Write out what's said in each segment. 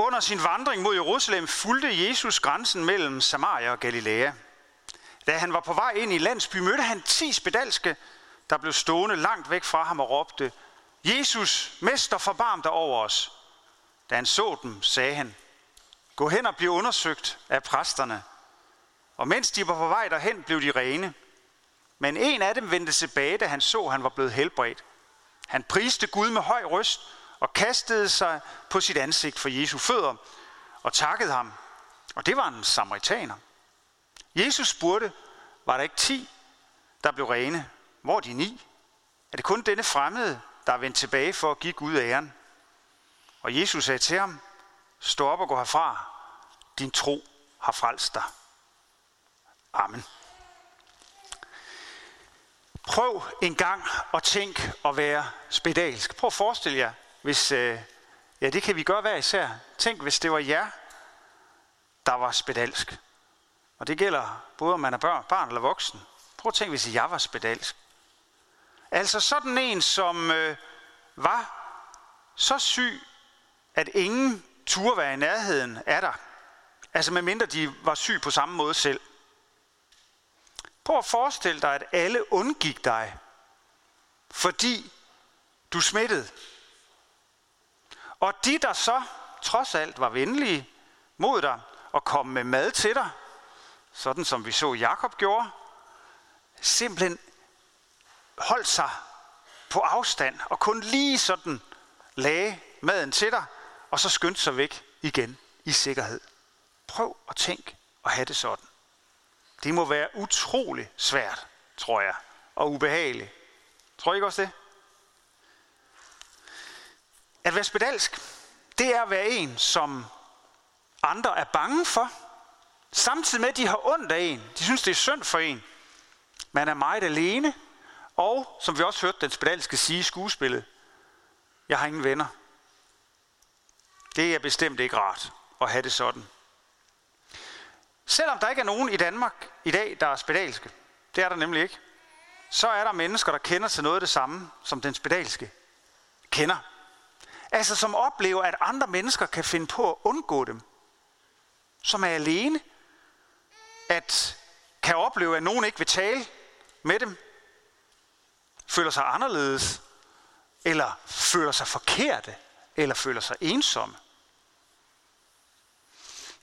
Under sin vandring mod Jerusalem fulgte Jesus grænsen mellem Samaria og Galilea. Da han var på vej ind i landsby, mødte han ti spedalske, der blev stående langt væk fra ham og råbte, Jesus, mester, forbarm dig over os. Da han så dem, sagde han, gå hen og bliv undersøgt af præsterne. Og mens de var på vej derhen, blev de rene. Men en af dem vendte tilbage, da han så, at han var blevet helbredt. Han priste Gud med høj røst og kastede sig på sit ansigt for Jesu fødder og takkede ham. Og det var en samaritaner. Jesus spurgte, var der ikke ti, der blev rene? Hvor er de ni? Er det kun denne fremmede, der er vendt tilbage for at give Gud æren? Og Jesus sagde til ham, stå op og gå herfra. Din tro har frelst dig. Amen. Prøv en gang at tænke at være spedalsk. Prøv at forestille jer, hvis, øh, ja det kan vi gøre hver især. Tænk, hvis det var jer, der var spedalsk. Og det gælder både om man er børn, barn eller voksen. Prøv at tænke, hvis jeg var spedalsk. Altså sådan en, som øh, var så syg, at ingen turde være i nærheden af dig. Altså medmindre de var syg på samme måde selv. Prøv at forestille dig, at alle undgik dig, fordi du smittede. Og de, der så trods alt var venlige mod dig og kom med mad til dig, sådan som vi så Jakob gjorde, simpelthen holdt sig på afstand og kun lige sådan lagde maden til dig, og så skyndte sig væk igen i sikkerhed. Prøv at tænke og have det sådan. Det må være utrolig svært, tror jeg, og ubehageligt. Tror I ikke også det? At være spedalsk, det er at være en, som andre er bange for. Samtidig med, at de har ondt af en. De synes, det er synd for en. Man er meget alene. Og, som vi også hørte den spedalske sige i skuespillet, jeg har ingen venner. Det er bestemt ikke rart at have det sådan. Selvom der ikke er nogen i Danmark i dag, der er spedalske, det er der nemlig ikke, så er der mennesker, der kender til noget af det samme, som den spedalske kender. Altså som oplever, at andre mennesker kan finde på at undgå dem. Som er alene. At kan opleve, at nogen ikke vil tale med dem. Føler sig anderledes. Eller føler sig forkerte. Eller føler sig ensomme.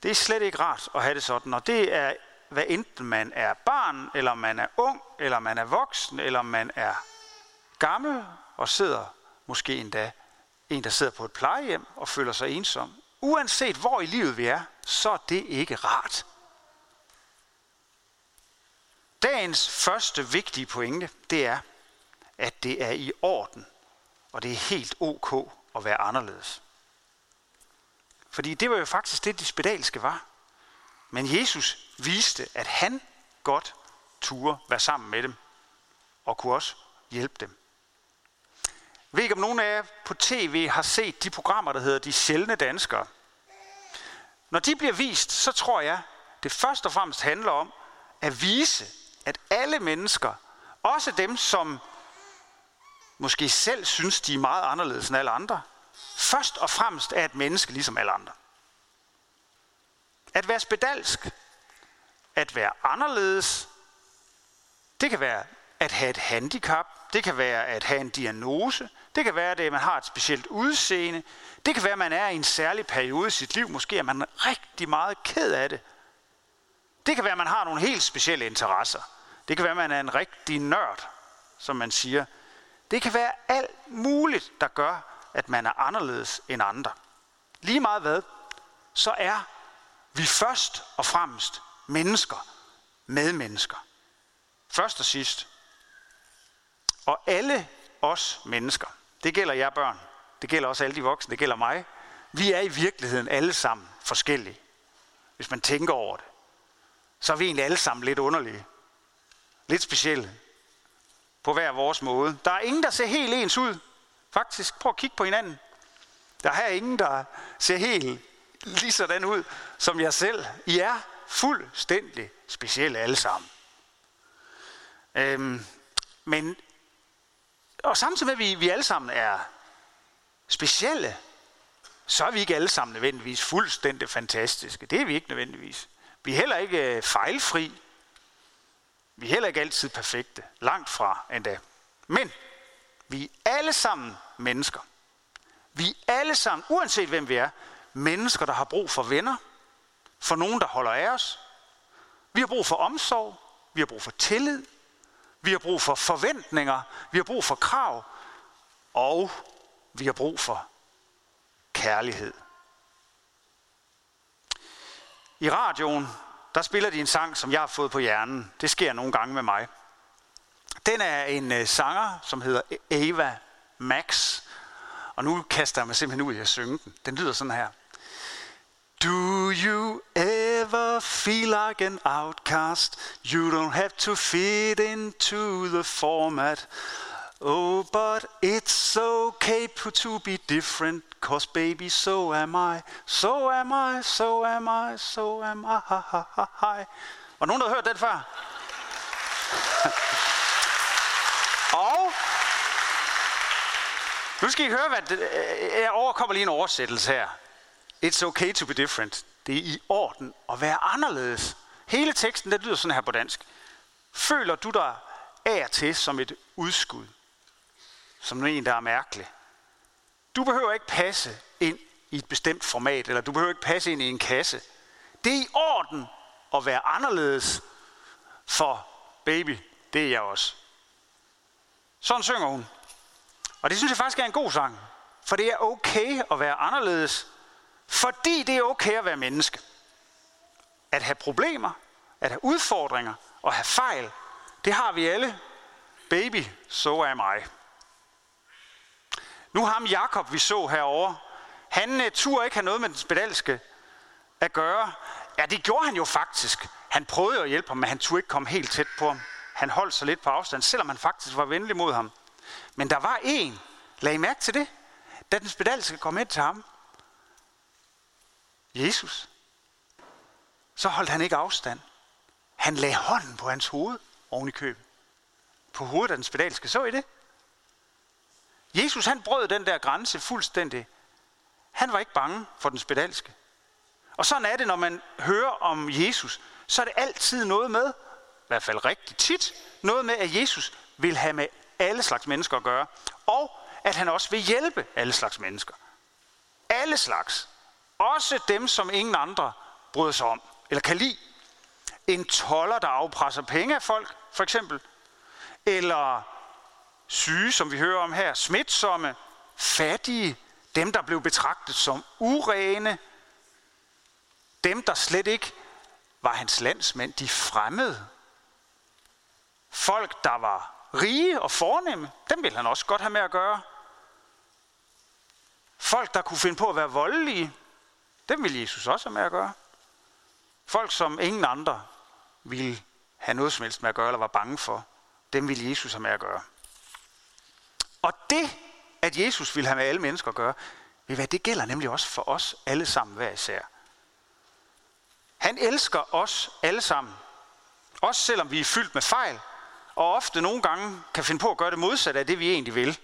Det er slet ikke rart at have det sådan, og det er, hvad enten man er barn, eller man er ung, eller man er voksen, eller man er gammel og sidder måske endda en, der sidder på et plejehjem og føler sig ensom. Uanset hvor i livet vi er, så er det ikke rart. Dagens første vigtige pointe, det er, at det er i orden, og det er helt ok at være anderledes. Fordi det var jo faktisk det, de spedalske var. Men Jesus viste, at han godt turde være sammen med dem, og kunne også hjælpe dem. Jeg ved ikke, om nogen af jer på tv har set de programmer, der hedder De Sjældne Danskere. Når de bliver vist, så tror jeg, det først og fremmest handler om at vise, at alle mennesker, også dem, som måske selv synes, de er meget anderledes end alle andre, først og fremmest er et menneske ligesom alle andre. At være spedalsk, at være anderledes, det kan være at have et handicap, det kan være at have en diagnose, det kan være, at øh, man har et specielt udseende, det kan være, at man er i en særlig periode i sit liv, måske er man rigtig meget ked af det. Det kan være, at man har nogle helt specielle interesser. Det kan være, at man er en rigtig nørd, som man siger. Det kan være alt muligt, der gør, at man er anderledes end andre. Lige meget hvad, så er vi først og fremmest mennesker, medmennesker. Først og sidst. Og alle os mennesker, det gælder jer børn, det gælder også alle de voksne, det gælder mig. Vi er i virkeligheden alle sammen forskellige. Hvis man tænker over det. Så er vi egentlig alle sammen lidt underlige. Lidt specielle. På hver vores måde. Der er ingen, der ser helt ens ud. Faktisk, prøv at kigge på hinanden. Der er ingen, der ser helt lige sådan ud som jeg selv. I er fuldstændig specielle alle sammen. Øhm, men, og samtidig med, at vi, vi alle sammen er specielle, så er vi ikke alle sammen nødvendigvis fuldstændig fantastiske. Det er vi ikke nødvendigvis. Vi er heller ikke øh, fejlfri. Vi er heller ikke altid perfekte. Langt fra endda. Men vi er alle sammen mennesker. Vi er alle sammen, uanset hvem vi er, mennesker, der har brug for venner, for nogen, der holder af os. Vi har brug for omsorg, vi har brug for tillid, vi har brug for forventninger, vi har brug for krav, og vi har brug for kærlighed. I radioen, der spiller de en sang, som jeg har fået på hjernen. Det sker nogle gange med mig. Den er en øh, sanger, som hedder e- Ava Max. Og nu kaster jeg mig simpelthen ud i at synge den. Den lyder sådan her. Do you ever feel like an outcast? You don't have to fit into the format. Oh, but it's okay to be different, cause baby, so am I, so am I, so am I, so am I. Var nogen, der har hørt den før? Og nu skal I høre, hvad det, øh, øh, jeg overkommer lige en oversættelse her. It's okay to be different. Det er i orden at være anderledes. Hele teksten, den lyder sådan her på dansk. Føler du dig af til som et udskud? Som en, der er mærkelig? Du behøver ikke passe ind i et bestemt format, eller du behøver ikke passe ind i en kasse. Det er i orden at være anderledes, for baby, det er jeg også. Sådan synger hun. Og det synes jeg faktisk er en god sang. For det er okay at være anderledes, fordi det er okay at være menneske. At have problemer, at have udfordringer og have fejl, det har vi alle. Baby, så er mig. Nu ham Jakob, vi så herover, han uh, turde ikke have noget med den spedalske at gøre. Ja, det gjorde han jo faktisk. Han prøvede at hjælpe ham, men han turde ikke komme helt tæt på ham. Han holdt sig lidt på afstand, selvom han faktisk var venlig mod ham. Men der var en, lag I mærke til det, da den spedalske kom ind til ham, Jesus, så holdt han ikke afstand. Han lagde hånden på hans hoved oven i købet. På hovedet af den spedalske. Så I det? Jesus han brød den der grænse fuldstændig. Han var ikke bange for den spedalske. Og sådan er det, når man hører om Jesus, så er det altid noget med, i hvert fald rigtig tit, noget med, at Jesus vil have med alle slags mennesker at gøre, og at han også vil hjælpe alle slags mennesker. Alle slags. Også dem, som ingen andre bryder sig om, eller kan lide. En toller, der afpresser penge af folk, for eksempel. Eller syge, som vi hører om her, smitsomme, fattige, dem, der blev betragtet som urene, dem, der slet ikke var hans landsmænd, de fremmede. Folk, der var rige og fornemme, dem ville han også godt have med at gøre. Folk, der kunne finde på at være voldelige, dem ville Jesus også have med at gøre. Folk, som ingen andre ville have noget som helst med at gøre, eller var bange for, dem ville Jesus have med at gøre. Og det, at Jesus ville have med alle mennesker at gøre, ved hvad, det gælder nemlig også for os alle sammen hver især. Han elsker os alle sammen. Også selvom vi er fyldt med fejl, og ofte nogle gange kan finde på at gøre det modsatte af det, vi egentlig vil.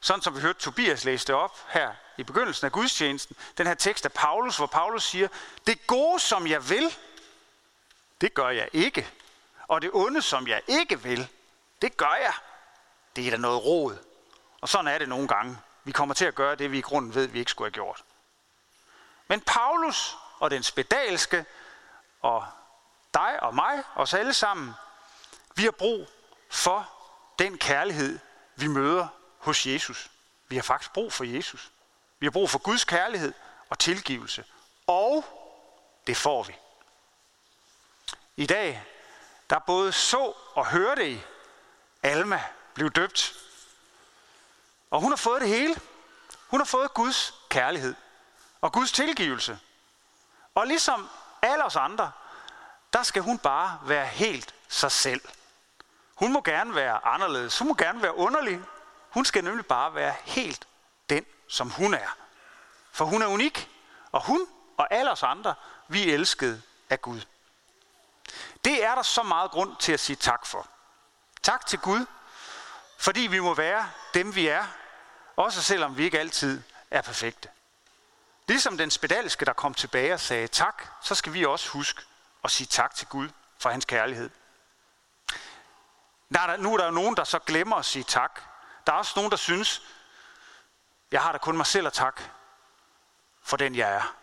Sådan som vi hørte Tobias læse det op her i begyndelsen af gudstjenesten. Den her tekst af Paulus, hvor Paulus siger, det gode, som jeg vil, det gør jeg ikke. Og det onde, som jeg ikke vil, det gør jeg. Det er da noget råd. Og sådan er det nogle gange. Vi kommer til at gøre det, vi i grunden ved, vi ikke skulle have gjort. Men Paulus og den spedalske, og dig og mig, os alle sammen, vi har brug for den kærlighed, vi møder hos Jesus. Vi har faktisk brug for Jesus. Vi har brug for Guds kærlighed og tilgivelse. Og det får vi. I dag, der både så og hørte I, Alma blev døbt. Og hun har fået det hele. Hun har fået Guds kærlighed og Guds tilgivelse. Og ligesom alle os andre, der skal hun bare være helt sig selv. Hun må gerne være anderledes. Hun må gerne være underlig. Hun skal nemlig bare være helt som hun er. For hun er unik, og hun og alle os andre, vi er elskede af Gud. Det er der så meget grund til at sige tak for. Tak til Gud, fordi vi må være dem, vi er, også selvom vi ikke altid er perfekte. Ligesom den spedalske, der kom tilbage og sagde tak, så skal vi også huske at sige tak til Gud for hans kærlighed. Der, nu er der jo nogen, der så glemmer at sige tak. Der er også nogen, der synes, jeg har da kun mig selv at tak for den, jeg er.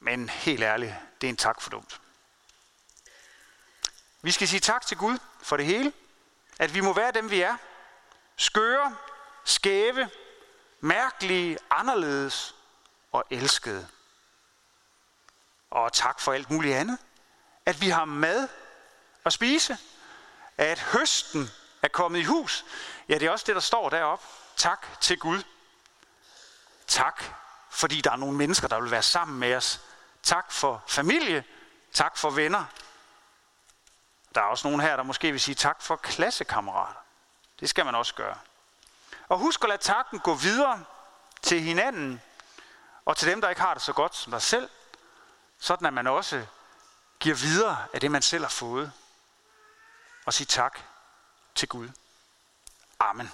Men helt ærligt, det er en tak for dumt. Vi skal sige tak til Gud for det hele. At vi må være dem, vi er. Skøre, skæve, mærkelige, anderledes og elskede. Og tak for alt muligt andet. At vi har mad at spise. At høsten er kommet i hus. Ja, det er også det, der står deroppe. Tak til Gud. Tak, fordi der er nogle mennesker, der vil være sammen med os. Tak for familie. Tak for venner. Der er også nogen her, der måske vil sige tak for klassekammerater. Det skal man også gøre. Og husk at lade takken gå videre til hinanden, og til dem, der ikke har det så godt som dig selv, sådan at man også giver videre af det, man selv har fået. Og sige tak til Gud. Amen.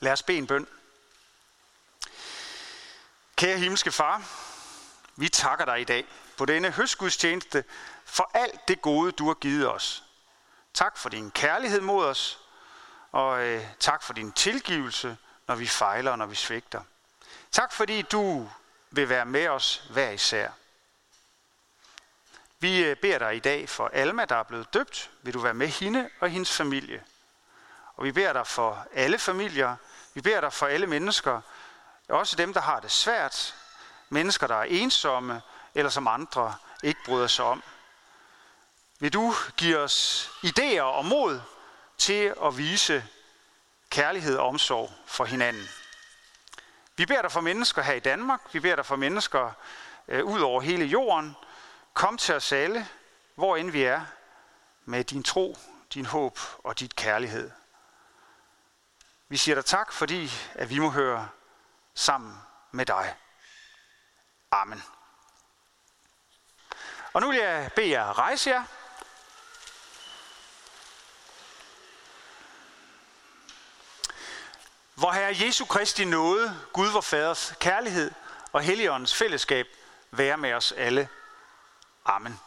Lad os bede en bøn. Kære himmelske far, vi takker dig i dag på denne høstgudstjeneste for alt det gode, du har givet os. Tak for din kærlighed mod os, og øh, tak for din tilgivelse, når vi fejler og når vi svigter. Tak fordi du vil være med os hver især. Vi øh, beder dig i dag for Alma, der er blevet døbt. Vil du være med hende og hendes familie? Og vi beder dig for alle familier. Vi beder dig for alle mennesker. Også dem, der har det svært. Mennesker, der er ensomme, eller som andre ikke bryder sig om. Vil du give os idéer og mod til at vise kærlighed og omsorg for hinanden. Vi beder dig for mennesker her i Danmark, vi beder dig for mennesker øh, ud over hele jorden. Kom til os alle, hvor end vi er, med din tro, din håb og dit kærlighed. Vi siger dig tak, fordi at vi må høre sammen med dig. Amen. Og nu vil jeg bede jer rejse jer. Hvor Herre Jesu Kristi nåde, Gud vor Faders kærlighed og Helligåndens fællesskab være med os alle. Amen.